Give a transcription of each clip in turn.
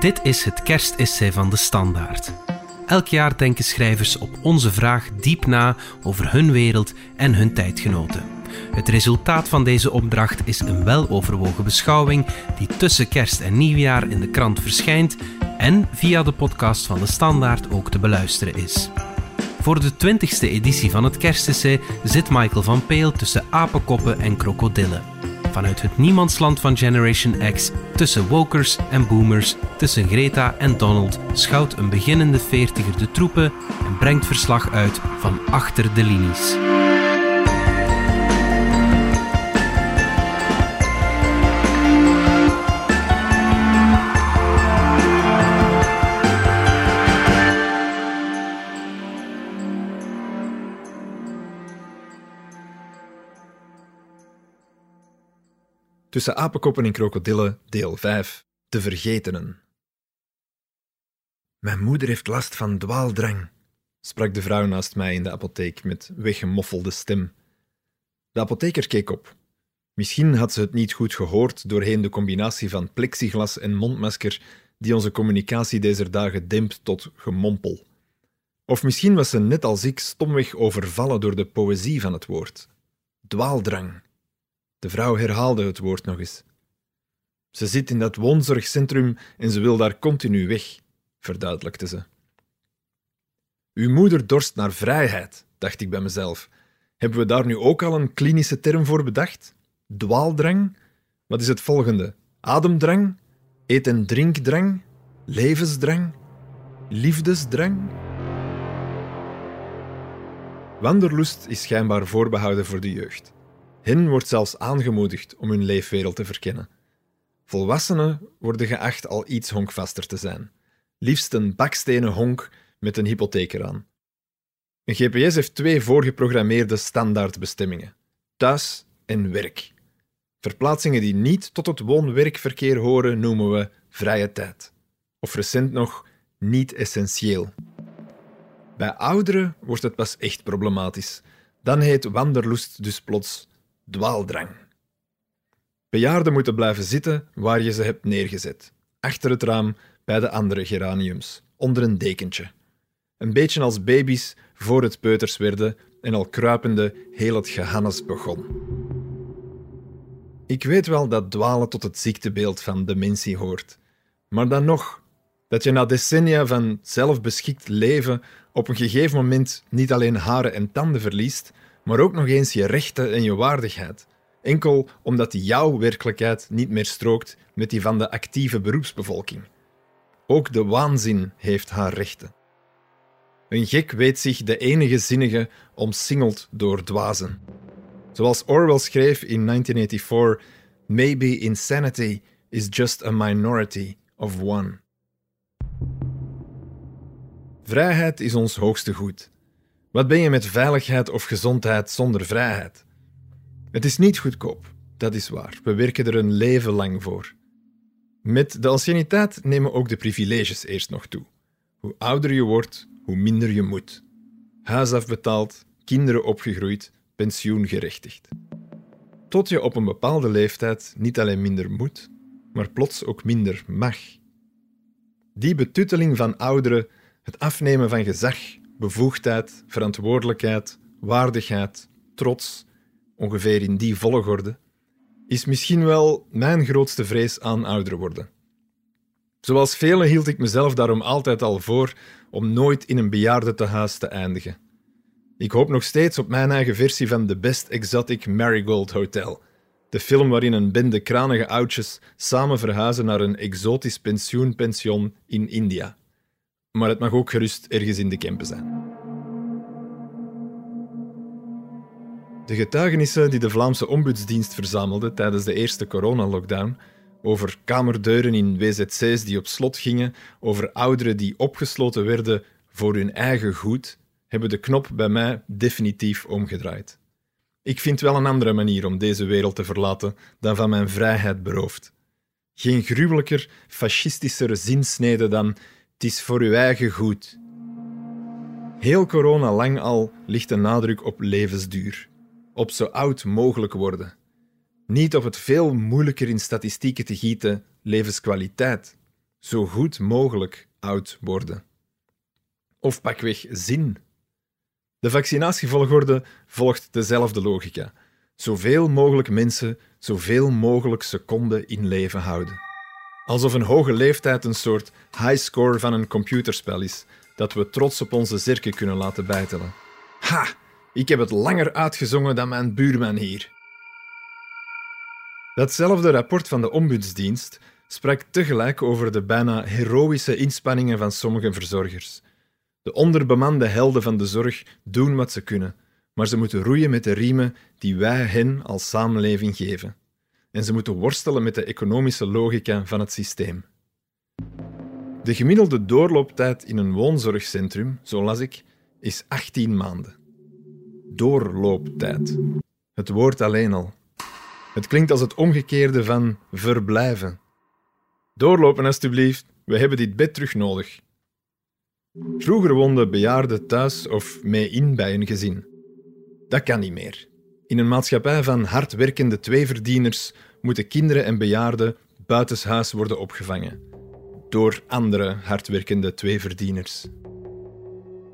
Dit is het kerstessay van de Standaard. Elk jaar denken schrijvers op onze vraag diep na over hun wereld en hun tijdgenoten. Het resultaat van deze opdracht is een weloverwogen beschouwing die tussen kerst en nieuwjaar in de krant verschijnt en via de podcast van de Standaard ook te beluisteren is. Voor de twintigste editie van het kerstessay zit Michael van Peel tussen apenkoppen en krokodillen. Vanuit het niemandsland van Generation X, tussen wokers en boomers, tussen Greta en Donald, schouwt een beginnende veertiger de troepen en brengt verslag uit van achter de linies. Tussen apenkoppen en krokodillen, deel 5. De vergetenen. Mijn moeder heeft last van dwaaldrang, sprak de vrouw naast mij in de apotheek met weggemoffelde stem. De apotheker keek op. Misschien had ze het niet goed gehoord doorheen de combinatie van plexiglas en mondmasker die onze communicatie deze dagen dempt tot gemompel. Of misschien was ze net als ik stomweg overvallen door de poëzie van het woord. Dwaaldrang. De vrouw herhaalde het woord nog eens. Ze zit in dat woonzorgcentrum en ze wil daar continu weg, verduidelijkte ze. Uw moeder dorst naar vrijheid, dacht ik bij mezelf. Hebben we daar nu ook al een klinische term voor bedacht? Dwaaldrang? Wat is het volgende? Ademdrang? Eet- en drinkdrang? Levensdrang? Liefdesdrang? Wanderlust is schijnbaar voorbehouden voor de jeugd. Hen wordt zelfs aangemoedigd om hun leefwereld te verkennen. Volwassenen worden geacht al iets honkvaster te zijn. Liefst een bakstenen honk met een hypotheek eraan. Een GPS heeft twee voorgeprogrammeerde standaardbestemmingen: thuis en werk. Verplaatsingen die niet tot het woon-werkverkeer horen noemen we vrije tijd. Of recent nog niet essentieel. Bij ouderen wordt het pas echt problematisch. Dan heet wanderlust dus plots dwaaldrang. Bejaarden moeten blijven zitten waar je ze hebt neergezet. Achter het raam bij de andere geraniums, onder een dekentje. Een beetje als baby's voor het peuters werden en al kruipende heel het gehannes begon. Ik weet wel dat dwalen tot het ziektebeeld van dementie hoort. Maar dan nog, dat je na decennia van zelfbeschikt leven op een gegeven moment niet alleen haren en tanden verliest, maar ook nog eens je rechten en je waardigheid. Enkel omdat jouw werkelijkheid niet meer strookt met die van de actieve beroepsbevolking. Ook de waanzin heeft haar rechten. Een gek weet zich de enige zinnige omsingeld door dwazen. Zoals Orwell schreef in 1984: Maybe insanity is just a minority of one. Vrijheid is ons hoogste goed. Wat ben je met veiligheid of gezondheid zonder vrijheid? Het is niet goedkoop, dat is waar. We werken er een leven lang voor. Met de anciëniteit nemen ook de privileges eerst nog toe. Hoe ouder je wordt, hoe minder je moet. Huis afbetaald, kinderen opgegroeid, pensioen gerechtigd. Tot je op een bepaalde leeftijd niet alleen minder moet, maar plots ook minder mag. Die betutteling van ouderen, het afnemen van gezag, bevoegdheid, verantwoordelijkheid, waardigheid, trots, ongeveer in die volgorde, is misschien wel mijn grootste vrees aan ouder worden. Zoals velen hield ik mezelf daarom altijd al voor om nooit in een bejaardentehuis te eindigen. Ik hoop nog steeds op mijn eigen versie van The Best Exotic Marigold Hotel, de film waarin een bende kranige oudjes samen verhuizen naar een exotisch pensioenpension in India maar het mag ook gerust ergens in de Kempen zijn. De getuigenissen die de Vlaamse Ombudsdienst verzamelde tijdens de eerste coronalockdown over kamerdeuren in WZC's die op slot gingen, over ouderen die opgesloten werden voor hun eigen goed, hebben de knop bij mij definitief omgedraaid. Ik vind wel een andere manier om deze wereld te verlaten dan van mijn vrijheid beroofd. Geen gruwelijker, fascistischer zinsnede dan het is voor uw eigen goed. Heel corona lang al ligt de nadruk op levensduur, op zo oud mogelijk worden. Niet op het veel moeilijker in statistieken te gieten levenskwaliteit. zo goed mogelijk oud worden. Of pakweg zin. De vaccinatievolgorde volgt dezelfde logica. Zoveel mogelijk mensen, zoveel mogelijk seconden in leven houden. Alsof een hoge leeftijd een soort highscore van een computerspel is, dat we trots op onze zerken kunnen laten bijtelen. Ha! Ik heb het langer uitgezongen dan mijn buurman hier. Datzelfde rapport van de Ombudsdienst sprak tegelijk over de bijna heroïsche inspanningen van sommige verzorgers. De onderbemande helden van de zorg doen wat ze kunnen, maar ze moeten roeien met de riemen die wij hen als samenleving geven. En ze moeten worstelen met de economische logica van het systeem. De gemiddelde doorlooptijd in een woonzorgcentrum, zo las ik, is 18 maanden. Doorlooptijd. Het woord alleen al. Het klinkt als het omgekeerde van verblijven. Doorlopen alstublieft, we hebben dit bed terug nodig. Vroeger woonden bejaarden thuis of mee in bij een gezin. Dat kan niet meer. In een maatschappij van hardwerkende tweeverdieners moeten kinderen en bejaarden buitenshuis worden opgevangen. Door andere hardwerkende tweeverdieners.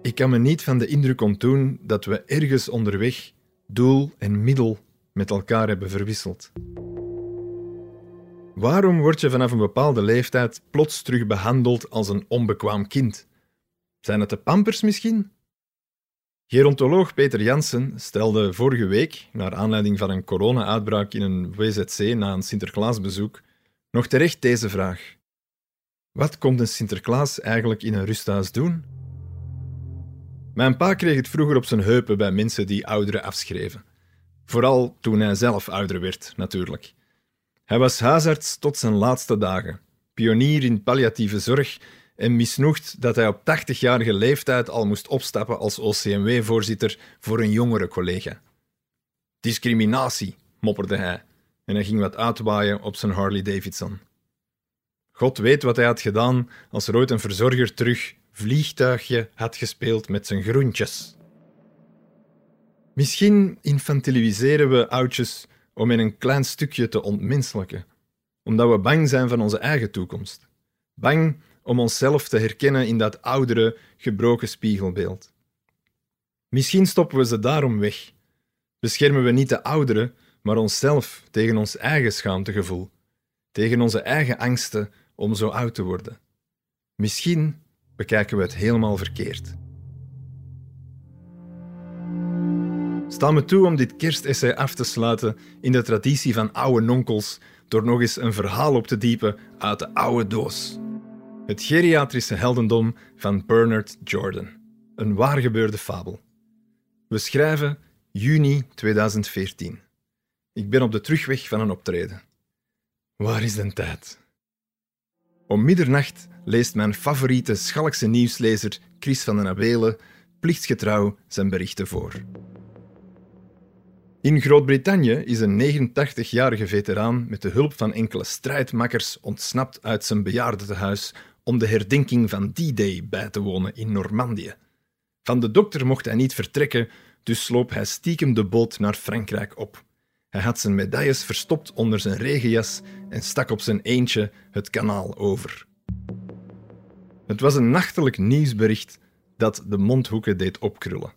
Ik kan me niet van de indruk ontdoen dat we ergens onderweg doel en middel met elkaar hebben verwisseld. Waarom word je vanaf een bepaalde leeftijd plots terug behandeld als een onbekwaam kind? Zijn het de pampers misschien? Gerontoloog Peter Jansen stelde vorige week, naar aanleiding van een corona-uitbraak in een WZC na een Sinterklaasbezoek, nog terecht deze vraag. Wat komt een Sinterklaas eigenlijk in een rusthuis doen? Mijn pa kreeg het vroeger op zijn heupen bij mensen die ouderen afschreven. Vooral toen hij zelf ouder werd, natuurlijk. Hij was huisarts tot zijn laatste dagen, pionier in palliatieve zorg en misnoegd dat hij op 80-jarige leeftijd al moest opstappen als OCMW-voorzitter voor een jongere collega. Discriminatie, mopperde hij, en hij ging wat uitwaaien op zijn Harley Davidson. God weet wat hij had gedaan als er ooit een verzorger terug vliegtuigje had gespeeld met zijn groentjes. Misschien infantiliseren we oudjes om in een klein stukje te ontmenselijken, omdat we bang zijn van onze eigen toekomst. Bang om onszelf te herkennen in dat oudere, gebroken spiegelbeeld. Misschien stoppen we ze daarom weg. Beschermen we niet de ouderen, maar onszelf tegen ons eigen schaamtegevoel, tegen onze eigen angsten om zo oud te worden. Misschien bekijken we het helemaal verkeerd. Sta me toe om dit kerstessay af te sluiten in de traditie van oude nonkels door nog eens een verhaal op te diepen uit de oude doos. Het geriatrische heldendom van Bernard Jordan. Een waargebeurde fabel. We schrijven juni 2014. Ik ben op de terugweg van een optreden. Waar is de tijd? Om middernacht leest mijn favoriete Schalkse nieuwslezer Chris van den Abelen plichtsgetrouw zijn berichten voor. In Groot-Brittannië is een 89-jarige veteraan met de hulp van enkele strijdmakkers ontsnapt uit zijn bejaardentehuis om de herdenking van D-Day bij te wonen in Normandië. Van de dokter mocht hij niet vertrekken, dus sloop hij stiekem de boot naar Frankrijk op. Hij had zijn medailles verstopt onder zijn regenjas en stak op zijn eentje het kanaal over. Het was een nachtelijk nieuwsbericht dat de mondhoeken deed opkrullen.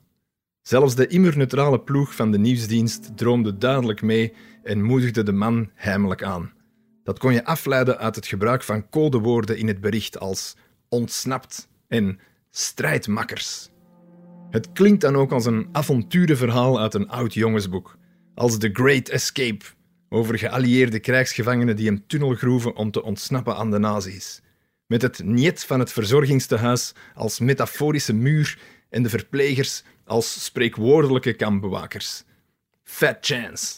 Zelfs de immer neutrale ploeg van de nieuwsdienst droomde duidelijk mee en moedigde de man heimelijk aan. Dat kon je afleiden uit het gebruik van codewoorden in het bericht als ontsnapt en strijdmakkers. Het klinkt dan ook als een avonturenverhaal uit een oud jongensboek, als The Great Escape, over geallieerde krijgsgevangenen die een tunnel groeven om te ontsnappen aan de nazi's. Met het niet van het verzorgingstehuis als metaforische muur en de verplegers als spreekwoordelijke kampbewakers. Fat chance.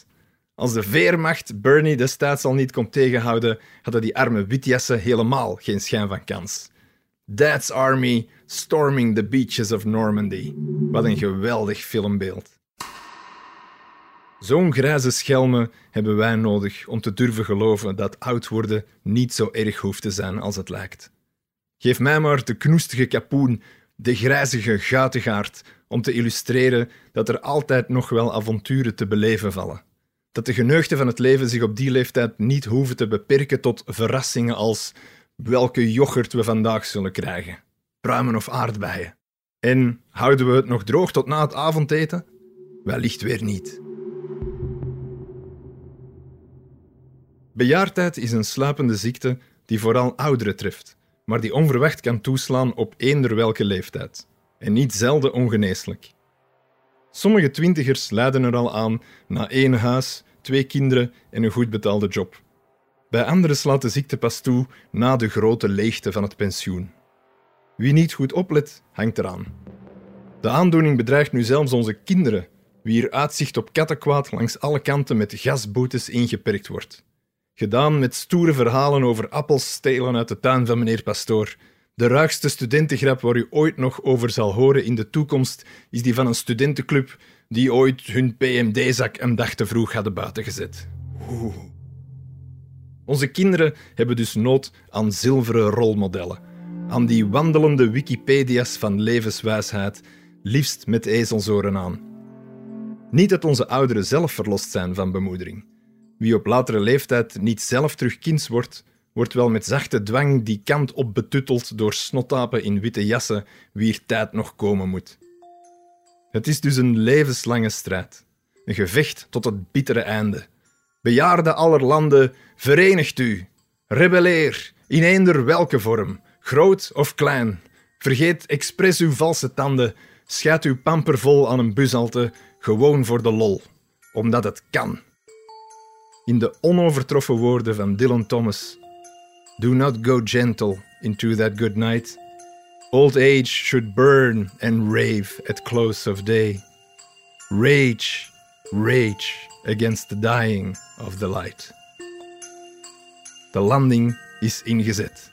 Als de veermacht Bernie destijds al niet kon tegenhouden, hadden die arme witjassen helemaal geen schijn van kans. Dad's Army storming the beaches of Normandy. Wat een geweldig filmbeeld. Zo'n grijze schelmen hebben wij nodig om te durven geloven dat oud worden niet zo erg hoeft te zijn als het lijkt. Geef mij maar de knoestige kapoen, de grijzige guitengaard, om te illustreren dat er altijd nog wel avonturen te beleven vallen. Dat de geneugten van het leven zich op die leeftijd niet hoeven te beperken tot verrassingen als welke yoghurt we vandaag zullen krijgen: pruimen of aardbeien. En houden we het nog droog tot na het avondeten? Wellicht weer niet. Bejaardheid is een sluipende ziekte die vooral ouderen treft, maar die onverwacht kan toeslaan op eender welke leeftijd. En niet zelden ongeneeslijk. Sommige twintigers lijden er al aan na één huis, twee kinderen en een goed betaalde job. Bij anderen slaat de ziekte pas toe na de grote leegte van het pensioen. Wie niet goed oplet, hangt eraan. De aandoening bedreigt nu zelfs onze kinderen, wier uitzicht op kattenkwaad langs alle kanten met gasboetes ingeperkt wordt. Gedaan met stoere verhalen over appels stelen uit de tuin van meneer Pastoor. De ruigste studentengrap waar u ooit nog over zal horen in de toekomst is die van een studentenclub die ooit hun PMD-zak een dag te vroeg hadden buitengezet. Oeh. Onze kinderen hebben dus nood aan zilveren rolmodellen, aan die wandelende Wikipedia's van levenswijsheid, liefst met ezelsoren aan. Niet dat onze ouderen zelf verlost zijn van bemoedering. Wie op latere leeftijd niet zelf terug kind wordt, wordt wel met zachte dwang die kant op betutteld door snottapen in witte jassen wier tijd nog komen moet. Het is dus een levenslange strijd. Een gevecht tot het bittere einde. Bejaarden aller landen, verenigt u. Rebelleer, in eender welke vorm, groot of klein. Vergeet expres uw valse tanden, schat uw pamper vol aan een busalte, gewoon voor de lol. Omdat het kan. In de onovertroffen woorden van Dylan Thomas. Do not go gentle into that good night. Old age should burn and rave at close of day. Rage, rage against the dying of the light. De landing is ingezet.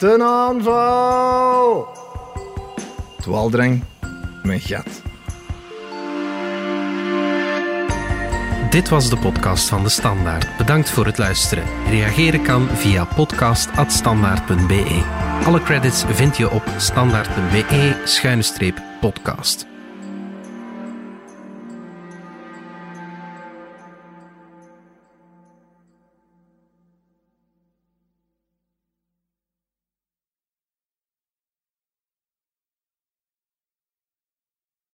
Ten aanval! Dwaaldrang, mijn gat. Dit was de podcast van De Standaard. Bedankt voor het luisteren. Reageren kan via podcast.standaard.be. Alle credits vind je op standaard.be-podcast.